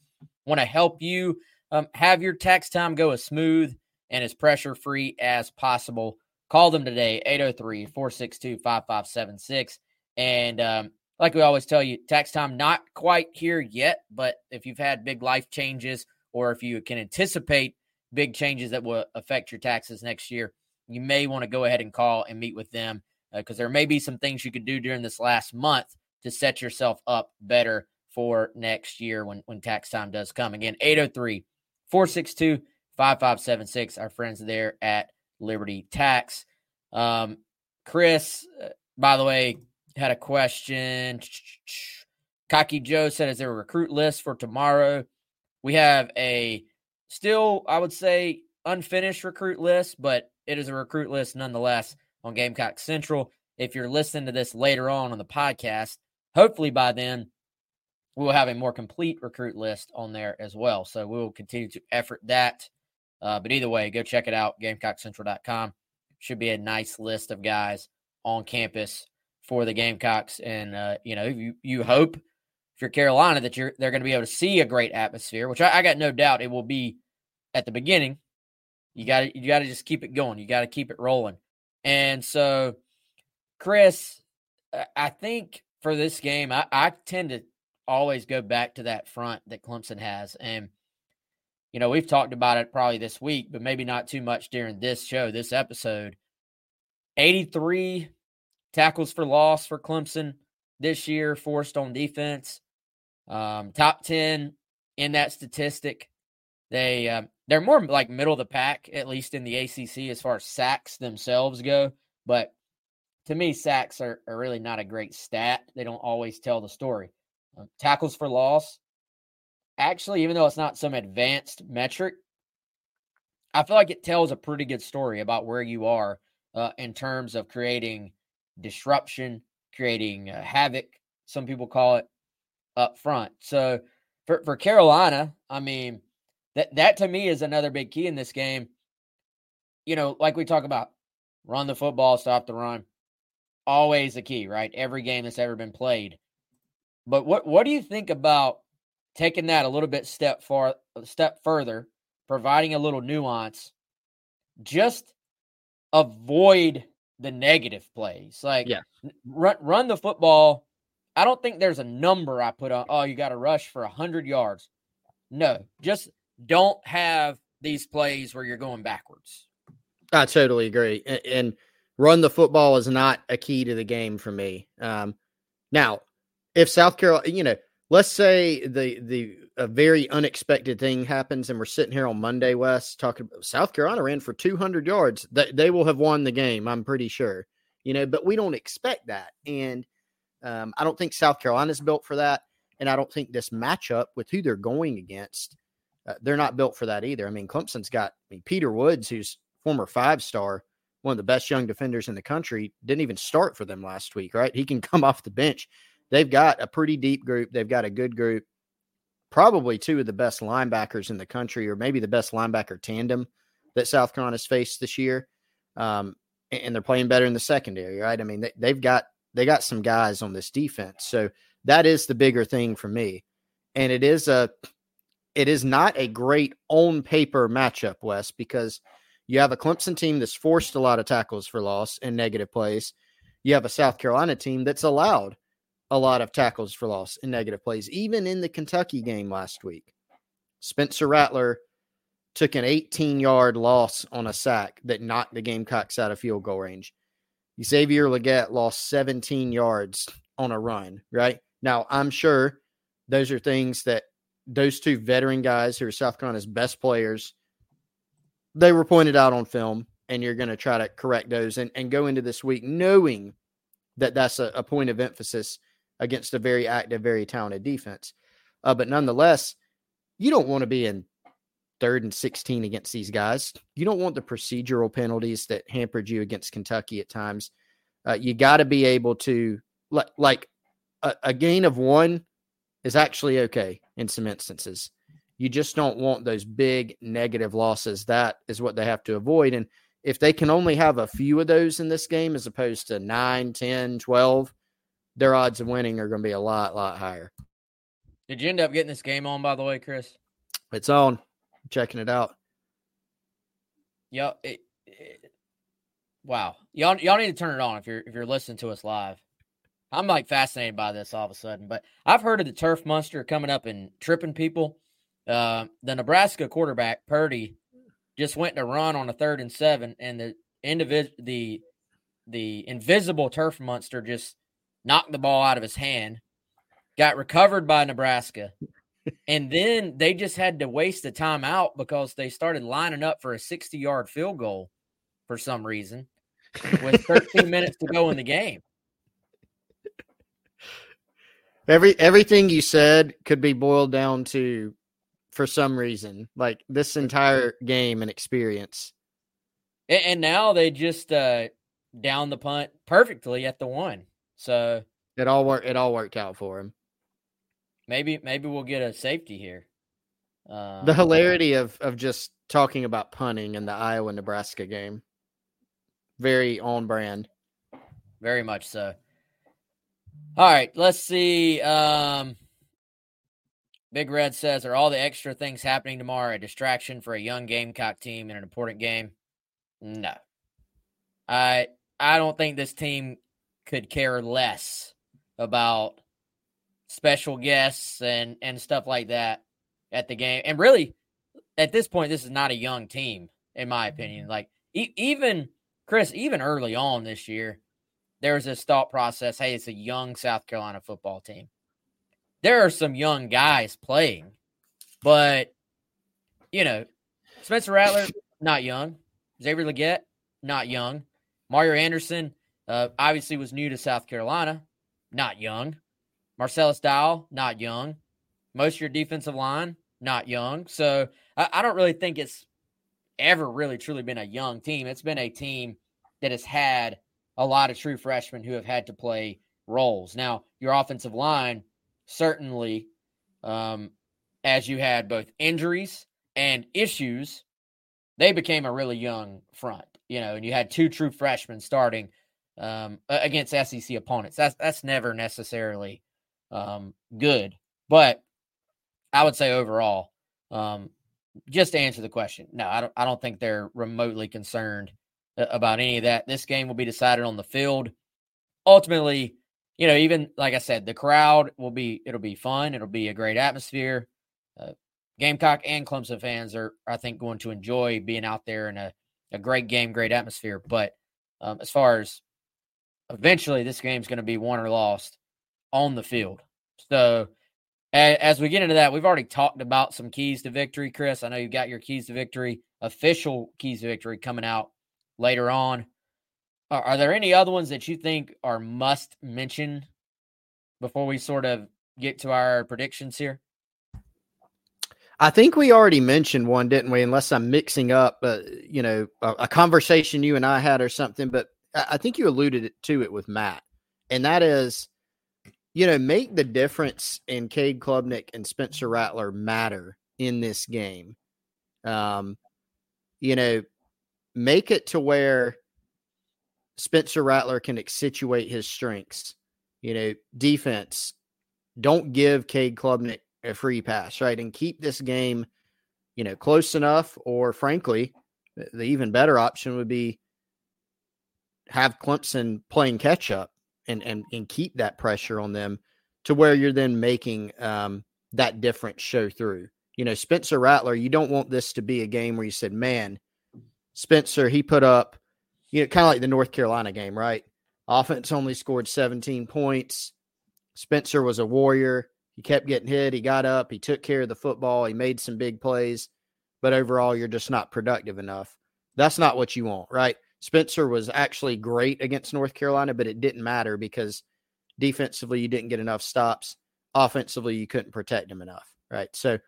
want to help you um, have your tax time go as smooth and as pressure free as possible. Call them today, 803 462 5576. And um, like we always tell you, tax time not quite here yet, but if you've had big life changes or if you can anticipate big changes that will affect your taxes next year, you may want to go ahead and call and meet with them because uh, there may be some things you could do during this last month to set yourself up better for next year when, when tax time does come. Again, 803 462 5576. Our friends there at Liberty Tax. Um, Chris, uh, by the way, had a question. Cocky Joe said, Is there a recruit list for tomorrow? We have a still, I would say, unfinished recruit list, but it is a recruit list nonetheless on Gamecock Central. If you're listening to this later on on the podcast, hopefully by then we will have a more complete recruit list on there as well. So we will continue to effort that. Uh, but either way, go check it out, GamecockCentral.com. Should be a nice list of guys on campus for the Gamecocks. And, uh, you know, you, you hope if you're Carolina that you're they're going to be able to see a great atmosphere, which I, I got no doubt it will be at the beginning. You got you got to just keep it going. You got to keep it rolling. And so, Chris, I think for this game, I, I tend to always go back to that front that Clemson has. And, you know, we've talked about it probably this week, but maybe not too much during this show, this episode. 83 tackles for loss for Clemson this year, forced on defense. Um, top 10 in that statistic. They uh, they're more like middle of the pack, at least in the ACC, as far as sacks themselves go. But to me, sacks are, are really not a great stat. They don't always tell the story. Uh, tackles for loss, actually, even though it's not some advanced metric, I feel like it tells a pretty good story about where you are uh, in terms of creating disruption, creating uh, havoc. Some people call it up front. So for for Carolina, I mean that that to me is another big key in this game. You know, like we talk about, run the football, stop the run. Always a key, right? Every game that's ever been played. But what what do you think about taking that a little bit step far step further, providing a little nuance, just avoid the negative plays. Like yeah. run run the football. I don't think there's a number I put on, oh, you got to rush for 100 yards. No, just don't have these plays where you're going backwards. I totally agree. And, and run the football is not a key to the game for me. Um, now, if South Carolina, you know, let's say the the a very unexpected thing happens and we're sitting here on Monday, Wes, talking South Carolina ran for 200 yards. They, they will have won the game, I'm pretty sure. You know, but we don't expect that. And um, I don't think South Carolina's built for that. And I don't think this matchup with who they're going against, uh, they're not built for that either. I mean, Clemson's got I mean, Peter Woods, who's former five star, one of the best young defenders in the country, didn't even start for them last week, right? He can come off the bench. They've got a pretty deep group. They've got a good group probably two of the best linebackers in the country, or maybe the best linebacker tandem that South Carolina's faced this year. Um, and they're playing better in the secondary, right? I mean, they, they've got they got some guys on this defense, so that is the bigger thing for me. And it is a it is not a great on paper matchup, Wes, because you have a Clemson team that's forced a lot of tackles for loss and negative plays. You have a South Carolina team that's allowed a lot of tackles for loss and negative plays, even in the Kentucky game last week. Spencer Rattler took an 18 yard loss on a sack that knocked the Gamecocks out of field goal range. Xavier Legette lost 17 yards on a run, right? Now, I'm sure those are things that those two veteran guys who are South Carolina's best players, they were pointed out on film, and you're going to try to correct those and, and go into this week knowing that that's a, a point of emphasis against a very active, very talented defense. Uh, but nonetheless, you don't want to be in third and 16 against these guys. You don't want the procedural penalties that hampered you against Kentucky at times. Uh, you got to be able to, like, like a, a gain of one is actually okay in some instances. You just don't want those big negative losses. That is what they have to avoid. And if they can only have a few of those in this game as opposed to 9, 10, 12, their odds of winning are going to be a lot, lot higher. Did you end up getting this game on, by the way, Chris? It's on. Checking it out. Yeah. It, it, wow. Y'all, y'all need to turn it on if you're if you're listening to us live. I'm like fascinated by this all of a sudden. But I've heard of the turf monster coming up and tripping people. Uh, the Nebraska quarterback Purdy just went to run on a third and seven, and the individ the the invisible turf monster just knocked the ball out of his hand, got recovered by Nebraska. And then they just had to waste the time out because they started lining up for a 60 yard field goal for some reason with 13 minutes to go in the game. Every everything you said could be boiled down to for some reason, like this entire game and experience. And, and now they just uh down the punt perfectly at the one. So it all worked. It all worked out for him. Maybe maybe we'll get a safety here. Um, the hilarity of of just talking about punting in the Iowa Nebraska game, very on brand. Very much so. All right, let's see. Um, Big Red says, "Are all the extra things happening tomorrow a distraction for a young Gamecock team in an important game?" No, I I don't think this team could care less about special guests and and stuff like that at the game. And really, at this point, this is not a young team, in my opinion. Like e- even Chris, even early on this year, there was this thought process hey, it's a young South Carolina football team. There are some young guys playing, but, you know, Spencer Rattler, not young. Xavier Legette, not young. Mario Anderson, uh, obviously was new to South Carolina, not young. Marcellas Dial, not young. Most of your defensive line, not young. So I, I don't really think it's ever really truly been a young team. It's been a team that has had a lot of true freshmen who have had to play roles. Now, your offensive line certainly, um, as you had both injuries and issues, they became a really young front. You know, and you had two true freshmen starting um, against SEC opponents. That's that's never necessarily um, good, but I would say overall, um, just to answer the question, no, I don't. I don't think they're remotely concerned about any of that. This game will be decided on the field. Ultimately, you know, even like I said, the crowd will be. It'll be fun. It'll be a great atmosphere. Uh, Gamecock and Clemson fans are, I think, going to enjoy being out there in a, a great game, great atmosphere. But um, as far as eventually, this game's going to be won or lost on the field. So as we get into that, we've already talked about some keys to victory, Chris. I know you've got your keys to victory, official keys to victory coming out later on. Are, are there any other ones that you think are must mention before we sort of get to our predictions here? I think we already mentioned one, didn't we? Unless I'm mixing up, uh, you know, a, a, conversation you and I had or something. But I, I think you alluded to it with Matt, and that is you know, make the difference in Cade Klubnik and Spencer Rattler matter in this game. Um, you know, make it to where Spencer Rattler can accentuate his strengths. You know, defense. Don't give Cade Klubnik a free pass, right? And keep this game, you know, close enough, or frankly, the even better option would be have Clemson playing catch up and and and keep that pressure on them to where you're then making um, that difference show through. You know, Spencer Rattler, you don't want this to be a game where you said, "Man, Spencer, he put up," you know, kind of like the North Carolina game, right? Offense only scored 17 points. Spencer was a warrior. He kept getting hit. He got up. He took care of the football. He made some big plays, but overall, you're just not productive enough. That's not what you want, right? Spencer was actually great against North Carolina, but it didn't matter because defensively you didn't get enough stops. Offensively, you couldn't protect him enough. Right. So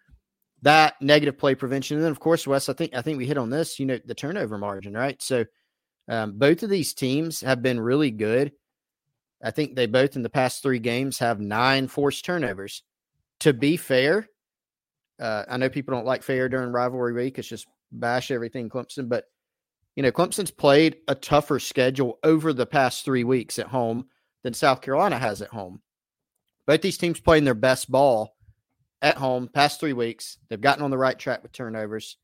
that negative play prevention. And then of course, Wes, I think I think we hit on this, you know, the turnover margin, right? So um, both of these teams have been really good. I think they both in the past three games have nine forced turnovers. To be fair, uh, I know people don't like fair during rivalry week. It's just bash everything Clemson, but you know, Clemson's played a tougher schedule over the past three weeks at home than South Carolina has at home. Both these teams playing their best ball at home past three weeks. They've gotten on the right track with turnovers.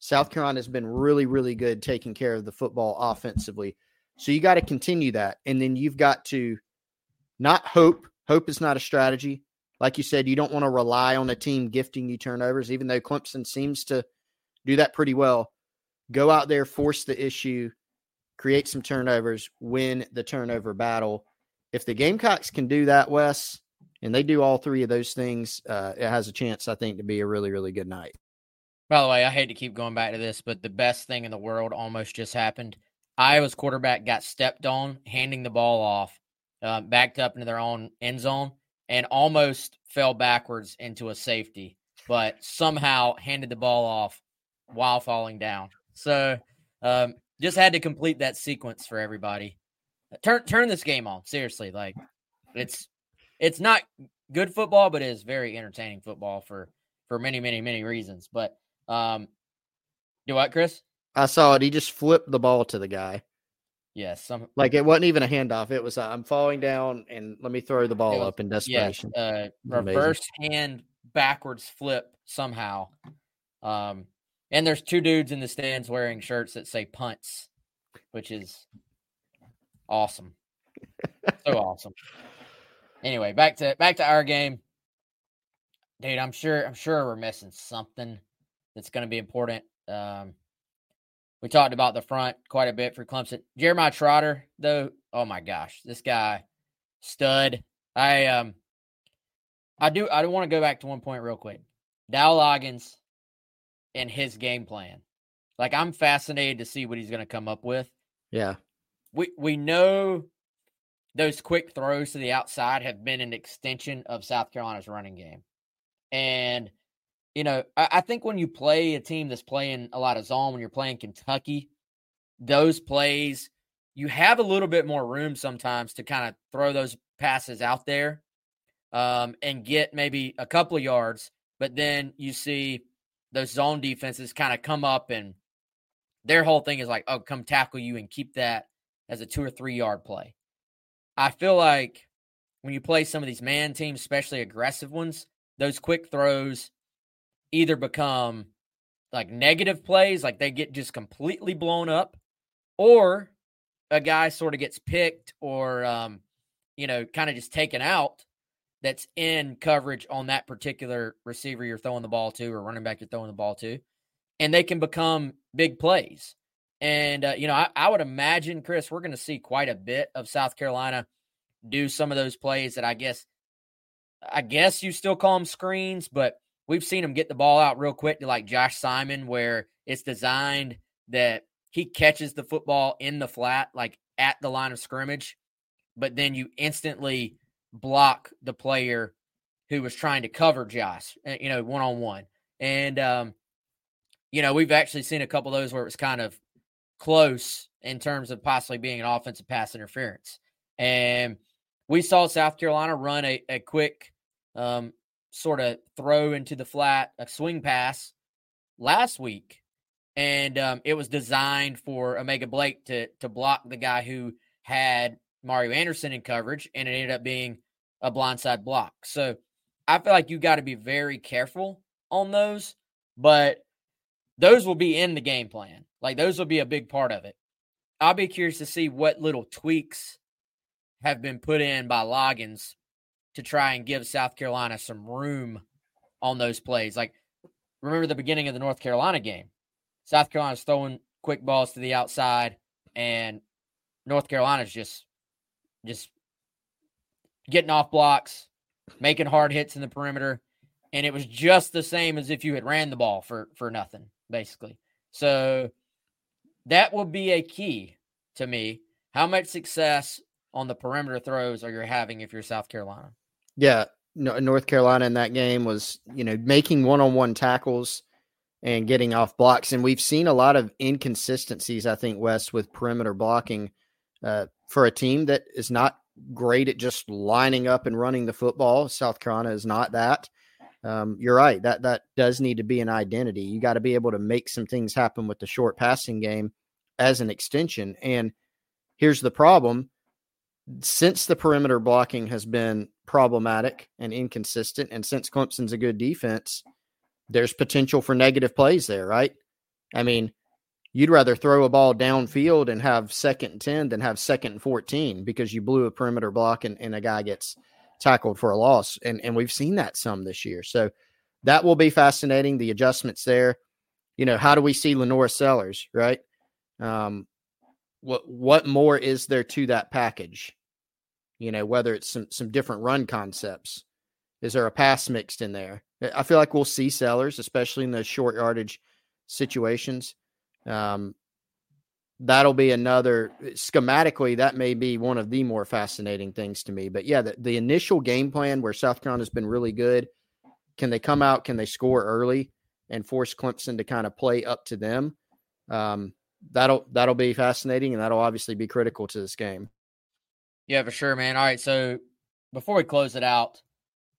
South Carolina has been really, really good taking care of the football offensively. So you got to continue that. And then you've got to not hope. Hope is not a strategy. Like you said, you don't want to rely on a team gifting you turnovers, even though Clemson seems to do that pretty well go out there, force the issue, create some turnovers, win the turnover battle. If the Gamecocks can do that, Wes, and they do all three of those things, uh, it has a chance, I think, to be a really, really good night. By the way, I hate to keep going back to this, but the best thing in the world almost just happened. Iowa's quarterback got stepped on, handing the ball off, uh, backed up into their own end zone, and almost fell backwards into a safety, but somehow handed the ball off while falling down. So um, just had to complete that sequence for everybody. Turn turn this game on seriously. Like it's it's not good football, but it is very entertaining football for for many many many reasons. But um, do what, Chris? I saw it. He just flipped the ball to the guy. Yes, some, like it wasn't even a handoff. It was uh, I'm falling down and let me throw the ball was, up in desperation. uh, reverse hand backwards flip somehow. Um, and there's two dudes in the stands wearing shirts that say punts, which is awesome. so awesome. Anyway, back to back to our game. Dude, I'm sure I'm sure we're missing something that's going to be important. Um, We talked about the front quite a bit for Clemson. Jeremiah Trotter, though, oh my gosh, this guy, stud. I um, I do I do want to go back to one point real quick. Dow Loggains and his game plan. Like I'm fascinated to see what he's going to come up with. Yeah, we we know those quick throws to the outside have been an extension of South Carolina's running game, and you know, I, I, think when you play a team that's playing a lot of zone, when you're playing Kentucky, those plays, you have a little bit more room sometimes to kind of throw those passes out there um, and get maybe a couple of yards. But then you see those zone defenses kind of come up and their whole thing is like, oh, come tackle you and keep that as a two or three yard play. I feel like when you play some of these man teams, especially aggressive ones, those quick throws either become like negative plays, like they get just completely blown up, or a guy sort of gets picked or, um, you know, kind of just taken out that's in coverage on that particular receiver you're throwing the ball to or running back you're throwing the ball to. And they can become big plays. And, uh, you know, I, I would imagine, Chris, we're going to see quite a bit of South Carolina do some of those plays that I guess, I guess you still call them screens, but we've seen them get the ball out real quick to like Josh Simon, where it's designed that he catches the football in the flat, like at the line of scrimmage, but then you instantly block the player who was trying to cover Josh, eh, you know, one on one. And, um, you know, we've actually seen a couple of those where it was kind of close in terms of possibly being an offensive pass interference. And we saw South Carolina run a, a quick um, sort of throw into the flat, a swing pass last week. And um, it was designed for O'Mega Blake to to block the guy who had Mario Anderson in coverage, and it ended up being a blindside block. So I feel like you got to be very careful on those, but those will be in the game plan. Like those will be a big part of it. I'll be curious to see what little tweaks have been put in by Loggains to try and give South Carolina some room on those plays. Like, remember the beginning of the North Carolina game? South Carolina's throwing quick balls to the outside, and North Carolina's just just getting off blocks, making hard hits in the perimeter, and it was just the same as if you had ran the ball for for nothing, basically. So that will be a key to me. How much success on the perimeter throws are you having if you're South Carolina? Yeah, North Carolina in that game was, you know, making one-on-one tackles and getting off blocks, and we've seen a lot of inconsistencies. I think Wes with perimeter blocking uh, for a team that is not great at just lining up and running the football. South Carolina is not that. Um, you're right. That that does need to be an identity. You got to be able to make some things happen with the short passing game as an extension. And here's the problem: since the perimeter blocking has been problematic and inconsistent, and since Clemson's a good defense, there's potential for negative plays there, right? I mean, you'd rather throw a ball downfield and have second and 10 than have second and 14 because you blew a perimeter block and, and a guy gets tackled for a loss. And, and we've seen that some this year. So that will be fascinating. The adjustments there. You know, how do we see LaNorris Sellers, right? Um, what what more is there to that package? You know, whether it's some some different run concepts. Is there a pass mixed in there? I feel like we'll see Sellers, especially in the short yardage situations. Um, that'll be another schematically that may be one of the more fascinating things to me but yeah the, the initial game plan where south carolina's been really good can they come out can they score early and force clemson to kind of play up to them um, that'll that'll be fascinating, and that'll obviously be critical to this game. Yeah, for sure, man. All right, so before we close it out,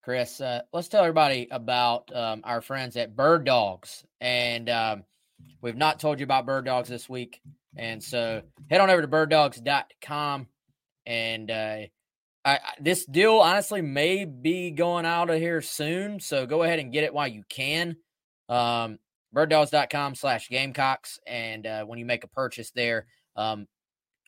Chris, uh, let's tell everybody about um, our friends at Bird Dogs, and um, we've not told you about Bird Dogs this week, and so head on over to birddogs.com and uh, I, this deal honestly may be going out of here soon. So go ahead and get it while you can. Um, birddogs.com slash gamecocks. And uh, when you make a purchase there, um,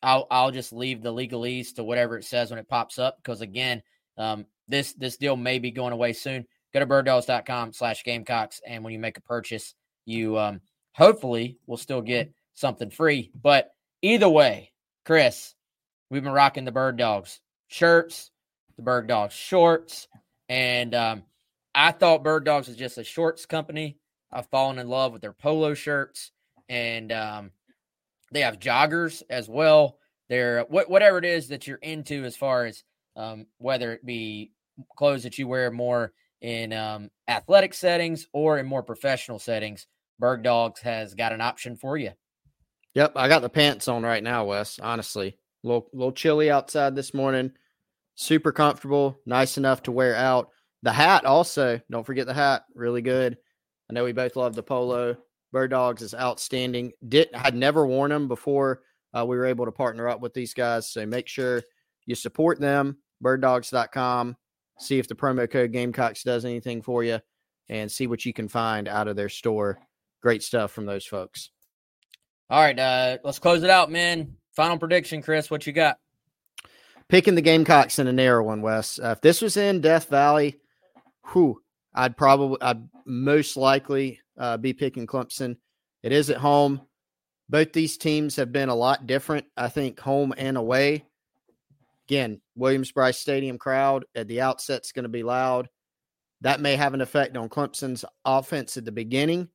I'll, I'll just leave the legalese to whatever it says when it pops up. Because again, um, this, this deal may be going away soon. Go to birddogs.com slash gamecocks. And when you make a purchase, you um, hopefully we'll still get something free. But either way, Chris, we've been rocking the Bird Dogs shirts, the Bird Dogs shorts, and um, I thought Bird Dogs was just a shorts company. I've fallen in love with their polo shirts, and um, they have joggers as well. They're what, whatever it is that you're into as far as um, whether it be clothes that you wear more in um, athletic settings or in more professional settings. Bird Dogs has got an option for you. Yep, I got the pants on right now, Wes. Honestly, a little, little chilly outside this morning. Super comfortable, nice enough to wear out. The hat also, don't forget the hat, really good. I know we both love the polo. Bird Dogs is outstanding. Did had never worn them before uh, we were able to partner up with these guys. So make sure you support them. Birddogs.com. See if the promo code Gamecocks does anything for you, and see what you can find out of their store. Great stuff from those folks. All right, uh, let's close it out, man. Final prediction, Chris. What you got? Picking the Gamecocks in a narrow one, Wes. Uh, if this was in Death Valley, whew, I'd probably, I'd most likely uh, be picking Clemson. It is at home. Both these teams have been a lot different, I think, home and away. Again, Williams-Brice Stadium crowd at the outset is going to be loud. That may have an effect on Clemson's offense at the beginning.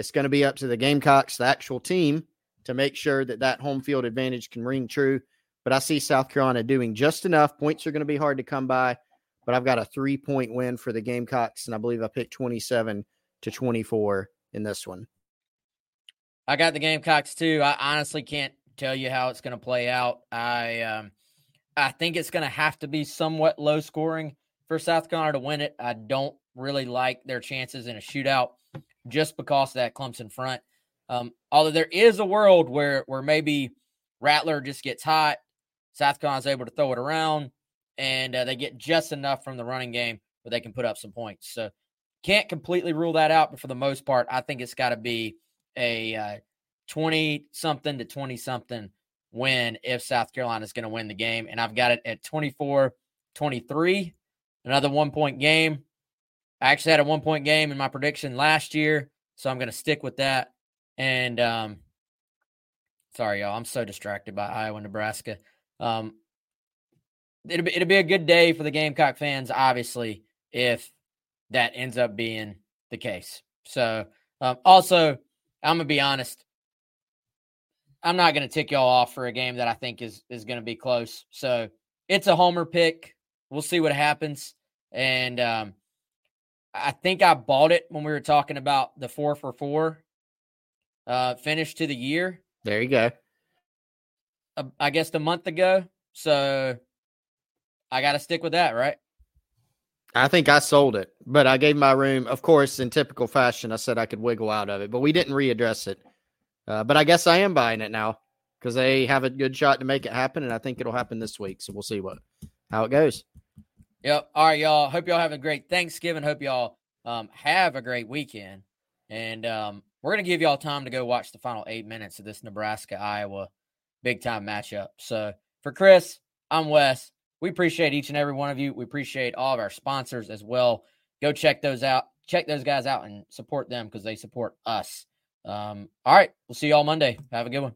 It's going to be up to the Gamecocks, the actual team, to make sure that that home field advantage can ring true. But I see South Carolina doing just enough. Points are going to be hard to come by, but I've got a three point win for the Gamecocks, and I believe I picked 27 to 24 in this one. I got the Gamecocks too. I honestly can't tell you how it's going to play out. I um, I think it's going to have to be somewhat low scoring for South Carolina to win it. I don't really like their chances in a shootout just because of that Clemson front. Um, although there is a world where where maybe Rattler just gets hot, South Carolina's able to throw it around, and uh, they get just enough from the running game where they can put up some points. So can't completely rule that out, but for the most part, I think it's got to be a twenty something to twenty something win if South Carolina is going to win the game. And I've got it at 24 23, another one point game. I actually had a one point game in my prediction last year, so I'm going to stick with that. And um, sorry, y'all, I'm so distracted by Iowa, Nebraska. Um, it'll be it'll be a good day for the Gamecock fans, obviously, if that ends up being the case. So, um, also, I'm gonna be honest. I'm not going to tick y'all off for a game that I think is is going to be close. So it's a homer pick. We'll see what happens. And um, I think I bought it when we were talking about the four for four uh, finish to the year. There you go. Uh, I guess a month ago. So I got to stick with that, right? I think I sold it, but I gave my room, of course, in typical fashion. I said I could wiggle out of it, but we didn't readdress it. Uh, but I guess I am buying it now because they have a good shot to make it happen, and I think it'll happen this week. So we'll see what how it goes. Yep. All right, y'all. Hope y'all have a great Thanksgiving. Hope y'all um, have a great weekend, and um, we're gonna give y'all time to go watch the final eight minutes of this Nebraska Iowa big time matchup. So for Chris, I'm Wes. We appreciate each and every one of you. We appreciate all of our sponsors as well. Go check those out. Check those guys out and support them because they support us. Um, all right. We'll see you all Monday. Have a good one.